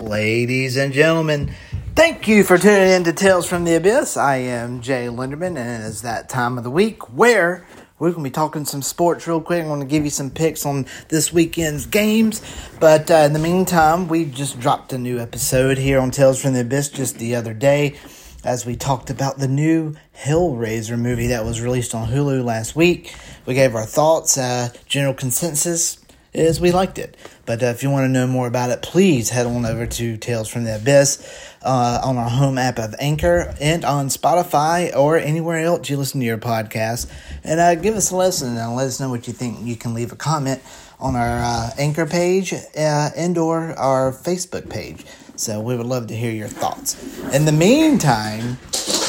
Ladies and gentlemen, thank you for tuning in to Tales from the Abyss. I am Jay Linderman, and it's that time of the week where we're going to be talking some sports real quick. I'm going to give you some picks on this weekend's games. But uh, in the meantime, we just dropped a new episode here on Tales from the Abyss just the other day as we talked about the new Hellraiser movie that was released on Hulu last week. We gave our thoughts, uh, general consensus is we liked it. But uh, if you want to know more about it, please head on over to Tales from the Abyss uh, on our home app of Anchor and on Spotify or anywhere else you listen to your podcast. And uh, give us a listen and let us know what you think. You can leave a comment on our uh, Anchor page uh, and or our Facebook page. So we would love to hear your thoughts. In the meantime,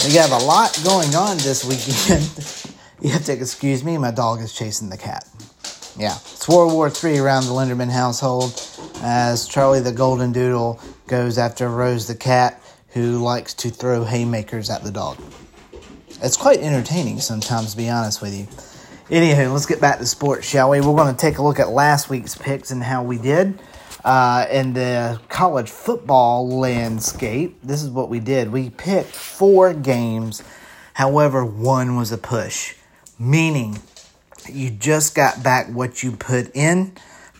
we have a lot going on this weekend. you have to excuse me, my dog is chasing the cat. Yeah, it's World War III around the Linderman household as Charlie the Golden Doodle goes after Rose the cat, who likes to throw haymakers at the dog. It's quite entertaining sometimes, to be honest with you. Anywho, let's get back to sports, shall we? We're going to take a look at last week's picks and how we did. Uh, in the college football landscape, this is what we did. We picked four games, however, one was a push, meaning you just got back what you put in,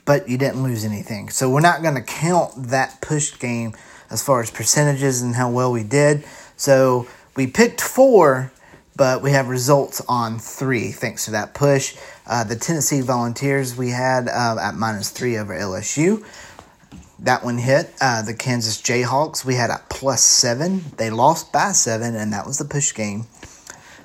but you didn't lose anything. So we're not going to count that push game as far as percentages and how well we did. So we picked four, but we have results on three thanks to that push. Uh, the Tennessee Volunteers we had uh, at minus three over LSU. That one hit. Uh, the Kansas Jayhawks we had at plus seven. They lost by seven, and that was the push game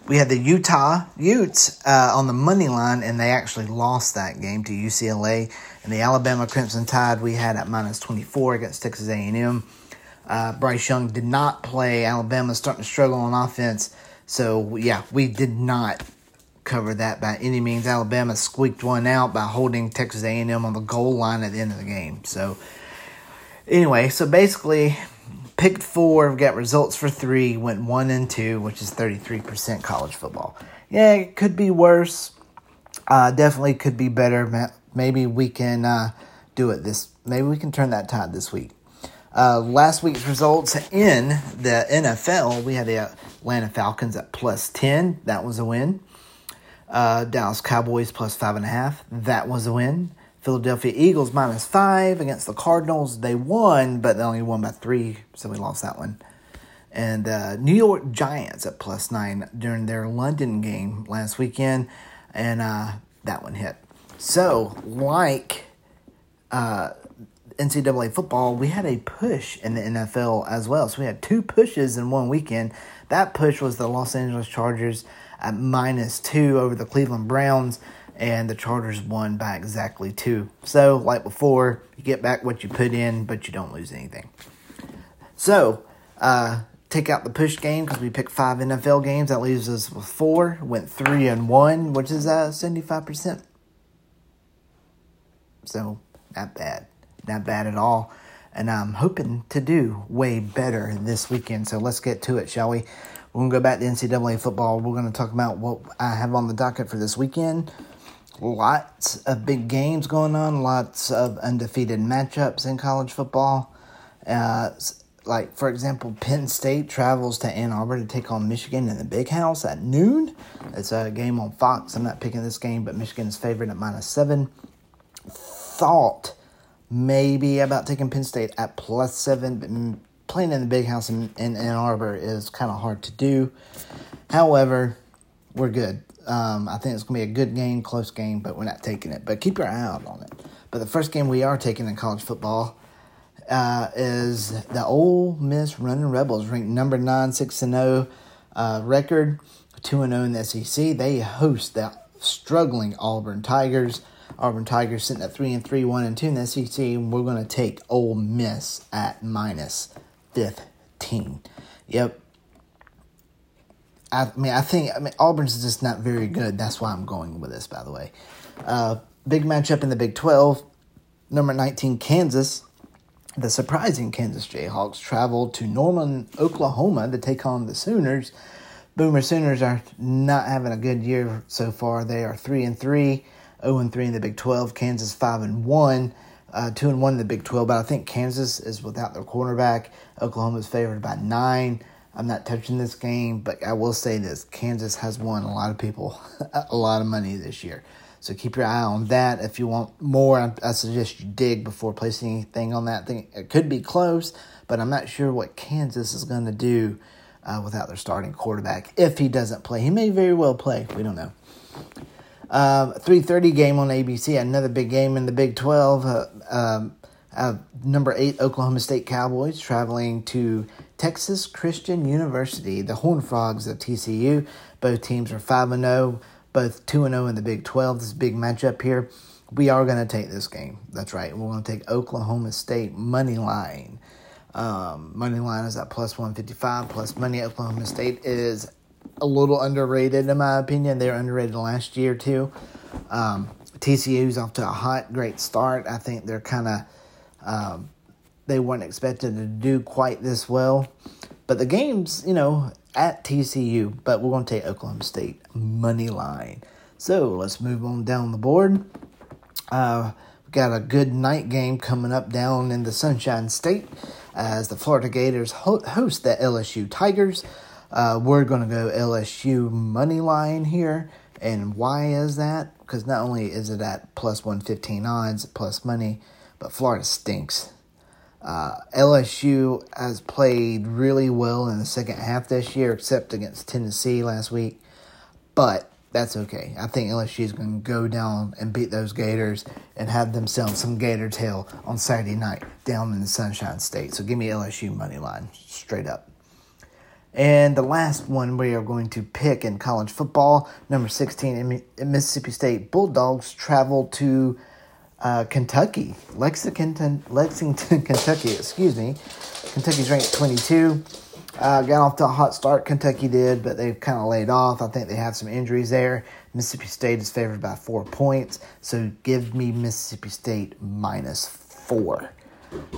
we had the Utah Utes uh, on the money line, and they actually lost that game to UCLA. And the Alabama Crimson Tide we had at minus 24 against Texas A&M. Uh, Bryce Young did not play. Alabama's starting to struggle on offense. So, yeah, we did not cover that by any means. Alabama squeaked one out by holding Texas A&M on the goal line at the end of the game. So, anyway, so basically picked four, got results for three, went one and two, which is 33% college football. Yeah, it could be worse. Uh, definitely could be better. Maybe we can uh, do it this. Maybe we can turn that tide this week. Uh, last week's results in the NFL, we had the Atlanta Falcons at plus 10. That was a win. Uh, Dallas Cowboys plus 5.5. That was a win. Philadelphia Eagles minus five against the Cardinals. They won, but they only won by three, so we lost that one. And uh, New York Giants at plus nine during their London game last weekend, and uh, that one hit. So, like uh, NCAA football, we had a push in the NFL as well. So we had two pushes in one weekend. That push was the Los Angeles Chargers at minus two over the Cleveland Browns and the Chargers won by exactly two. So, like before, you get back what you put in, but you don't lose anything. So, uh, take out the push game because we picked five NFL games. That leaves us with four. Went three and one, which is uh, 75%. So, not bad. Not bad at all. And I'm hoping to do way better this weekend. So, let's get to it, shall we? We're going to go back to NCAA football. We're going to talk about what I have on the docket for this weekend lots of big games going on, lots of undefeated matchups in college football. Uh, like, for example, Penn State travels to Ann Arbor to take on Michigan in the Big House at noon. It's a game on Fox. I'm not picking this game, but Michigan is favored at minus seven. Thought maybe about taking Penn State at plus seven, but playing in the Big House in, in Ann Arbor is kind of hard to do. However, we're good. Um, I think it's going to be a good game, close game, but we're not taking it. But keep your eye out on it. But the first game we are taking in college football uh, is the Ole Miss Running Rebels, ranked number nine, six and zero oh, uh, record, two and zero oh in the SEC. They host the struggling Auburn Tigers. Auburn Tigers sitting at three and three, one and two in the SEC. And we're going to take Ole Miss at minus fifteen. Yep, I mean, I think I mean Auburn's just not very good. That's why I'm going with this. By the way, uh, big matchup in the Big Twelve. Number nineteen, Kansas. The surprising Kansas Jayhawks traveled to Norman, Oklahoma, to take on the Sooners. Boomer Sooners are not having a good year so far. They are three and three, zero oh and three in the Big Twelve. Kansas five and one. uh, two and one in the Big Twelve. But I think Kansas is without their cornerback. Oklahoma's favored by nine. I'm not touching this game, but I will say this: Kansas has won a lot of people a lot of money this year. So keep your eye on that. If you want more, I, suggest you dig before placing anything on that thing. It could be close, but I'm not sure what Kansas is going to do uh, without their starting quarterback. If he doesn't play, he may very well play. We don't know. Uh, 3:30 game on ABC. Another big game in the Big 12. Uh, um, uh, number eight Oklahoma State Cowboys traveling to Texas Christian University, the Horn Frogs of TCU. Both teams are 5 0, both 2 0 in the Big 12. This big matchup here. We are going to take this game. That's right. We're going to take Oklahoma State money line. Um, money line is at plus 155. Plus money Oklahoma State is a little underrated, in my opinion. They were underrated last year, too. Um, TCU's off to a hot, great start. I think they're kind of. Um, they weren't expected to do quite this well. But the game's, you know, at TCU, but we're going to take Oklahoma State money line. So let's move on down the board. Uh, we got a good night game coming up down in the Sunshine State as the Florida Gators ho- host the LSU Tigers. Uh, we're going to go LSU money line here. And why is that? Because not only is it at plus 115 odds, plus money, but Florida stinks. Uh, LSU has played really well in the second half this year, except against Tennessee last week. But that's okay. I think LSU is going to go down and beat those Gators and have themselves some Gator tail on Saturday night down in the Sunshine State. So give me LSU money line straight up. And the last one we are going to pick in college football, number 16 in Mississippi State Bulldogs travel to uh, Kentucky, Lexington, Lexington, Kentucky. Excuse me. Kentucky's ranked 22. Uh, got off to a hot start. Kentucky did, but they've kind of laid off. I think they have some injuries there. Mississippi State is favored by four points, so give me Mississippi State minus four.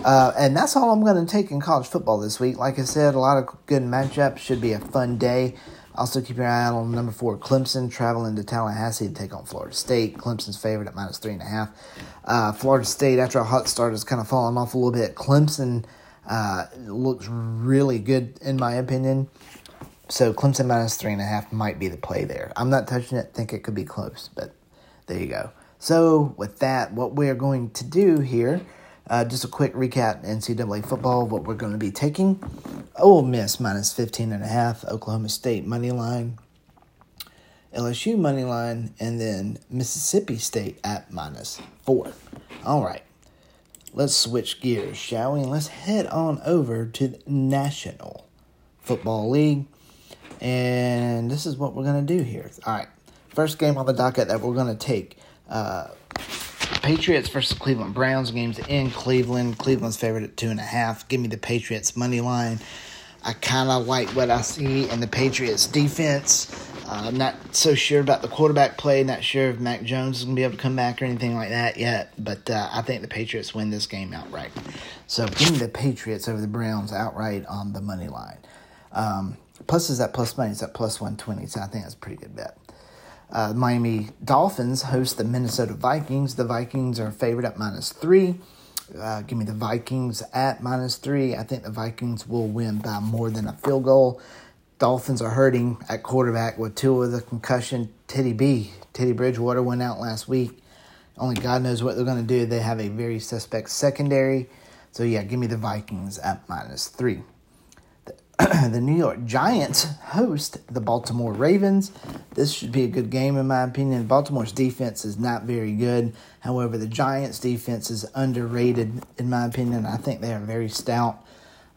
Uh, and that's all I'm going to take in college football this week. Like I said, a lot of good matchups. Should be a fun day. Also, keep your eye out on number four, Clemson, traveling to Tallahassee to take on Florida State. Clemson's favorite at minus three and a half. Uh, Florida State, after a hot start, has kind of fallen off a little bit. Clemson uh, looks really good, in my opinion. So, Clemson minus three and a half might be the play there. I'm not touching it, think it could be close, but there you go. So, with that, what we're going to do here uh, just a quick recap NCAA football, what we're going to be taking. Ole Miss minus 15 and a half, Oklahoma State money line, LSU money line, and then Mississippi State at minus four. All right, let's switch gears, shall we? And let's head on over to the National Football League. And this is what we're going to do here. All right, first game on the docket that we're going to take. Uh, Patriots versus Cleveland Browns games in Cleveland. Cleveland's favored at two and a half. Give me the Patriots money line. I kind of like what I see in the Patriots defense. Uh, I'm not so sure about the quarterback play. Not sure if Mac Jones is going to be able to come back or anything like that yet. But uh, I think the Patriots win this game outright. So give me the Patriots over the Browns outright on the money line. Um, plus is that plus money. It's at plus 120. So I think that's a pretty good bet. Uh, Miami Dolphins host the Minnesota Vikings. The Vikings are favored at minus three. Uh, give me the Vikings at minus three. I think the Vikings will win by more than a field goal. Dolphins are hurting at quarterback with Tua of the concussion. Teddy B, Teddy Bridgewater went out last week. Only God knows what they're going to do. They have a very suspect secondary. So, yeah, give me the Vikings at minus three. the New York Giants host the Baltimore Ravens. This should be a good game, in my opinion. Baltimore's defense is not very good. However, the Giants' defense is underrated, in my opinion. I think they are very stout.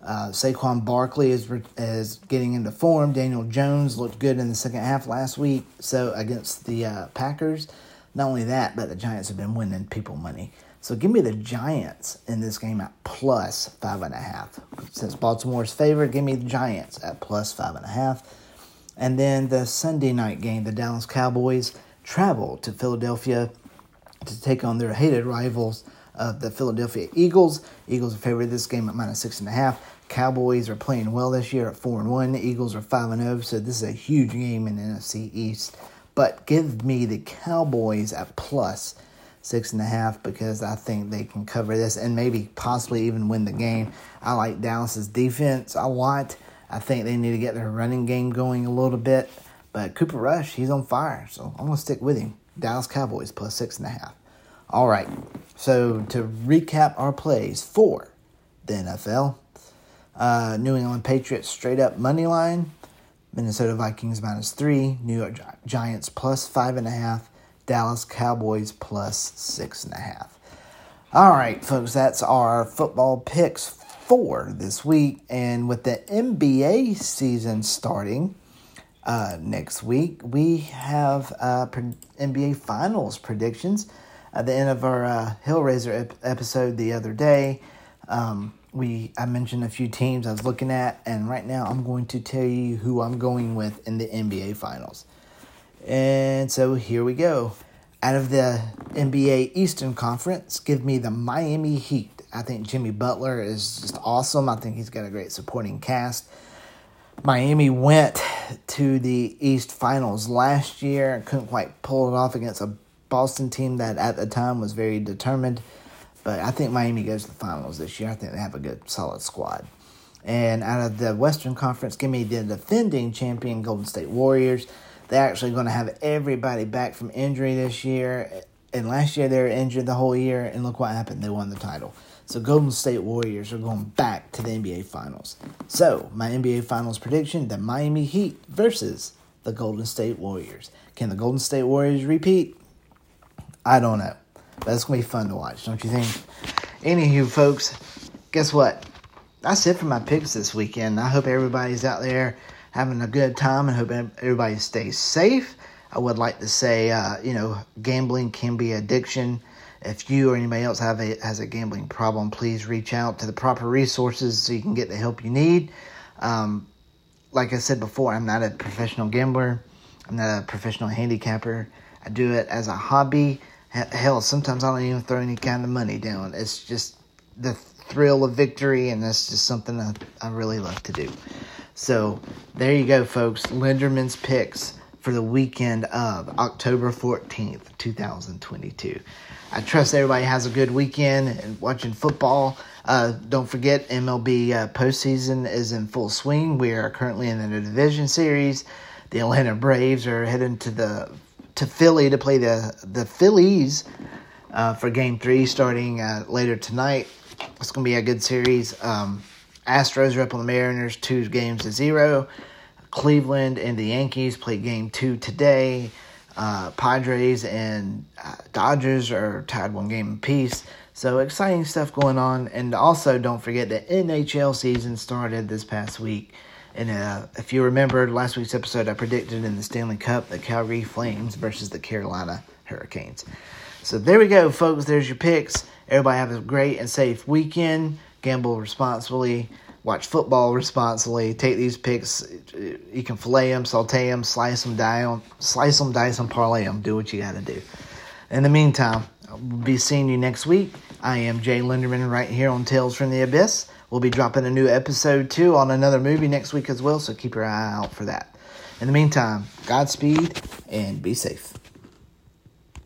Uh, Saquon Barkley is is getting into form. Daniel Jones looked good in the second half last week, so against the uh, Packers. Not only that, but the Giants have been winning people money. So give me the Giants in this game at plus five and a half. Since Baltimore's favored, give me the Giants at plus five and a half. And then the Sunday night game, the Dallas Cowboys travel to Philadelphia to take on their hated rivals of the Philadelphia Eagles. Eagles are favored this game at minus six and a half. Cowboys are playing well this year at four and one. The Eagles are five and zero, oh, so this is a huge game in the NFC East. But give me the Cowboys at plus six and a half because I think they can cover this and maybe possibly even win the game. I like Dallas's defense a lot. I think they need to get their running game going a little bit. But Cooper Rush, he's on fire, so I'm gonna stick with him. Dallas Cowboys plus six and a half. All right. So to recap our plays for the NFL, uh, New England Patriots straight up money line, Minnesota Vikings minus three, New York Giants plus five and a half, Dallas Cowboys plus six and a half. All right, folks, that's our football picks for this week. And with the NBA season starting uh, next week, we have uh, NBA Finals predictions. At the end of our uh, Hellraiser ep- episode the other day, um, we I mentioned a few teams I was looking at, and right now I'm going to tell you who I'm going with in the NBA Finals. And so here we go. Out of the NBA Eastern Conference, give me the Miami Heat. I think Jimmy Butler is just awesome. I think he's got a great supporting cast. Miami went to the East Finals last year couldn't quite pull it off against a Boston team that at the time was very determined. But I think Miami goes to the finals this year. I think they have a good, solid squad. And out of the Western Conference, give me the defending champion Golden State Warriors. They're actually going to have everybody back from injury this year. And last year they were injured the whole year, and look what happened. They won the title. So Golden State Warriors are going back to the NBA Finals. So my NBA Finals prediction: the Miami Heat versus the Golden State Warriors. Can the Golden State Warriors repeat? I don't know. But it's going to be fun to watch, don't you think? Anywho, folks, guess what? That's it for my picks this weekend. I hope everybody's out there having a good time and hope everybody stays safe. I would like to say, uh, you know, gambling can be addiction. If you or anybody else have a, has a gambling problem, please reach out to the proper resources so you can get the help you need. Um, like I said before, I'm not a professional gambler. I'm not a professional handicapper. I do it as a hobby hell, sometimes I don't even throw any kind of money down. It's just the thrill of victory, and that's just something I, I really love to do. So there you go, folks. Linderman's picks for the weekend of October 14th, 2022. I trust everybody has a good weekend and watching football. Uh, don't forget, MLB uh, postseason is in full swing. We are currently in the division series. The Atlanta Braves are heading to the to Philly to play the the Phillies uh, for Game Three, starting uh, later tonight. It's going to be a good series. Um, Astros are up on the Mariners, two games to zero. Cleveland and the Yankees play Game Two today. Uh, Padres and uh, Dodgers are tied one game apiece. So exciting stuff going on. And also, don't forget the NHL season started this past week. And uh, if you remember last week's episode, I predicted in the Stanley Cup the Calgary Flames versus the Carolina Hurricanes. So there we go, folks. There's your picks. Everybody have a great and safe weekend. Gamble responsibly. Watch football responsibly. Take these picks. You can fillet them, saute them, slice them, down, slice them, dice them, parlay them. Do what you got to do. In the meantime, I'll be seeing you next week. I am Jay Linderman right here on Tales from the Abyss. We'll be dropping a new episode too on another movie next week as well, so keep your eye out for that. In the meantime, Godspeed and be safe.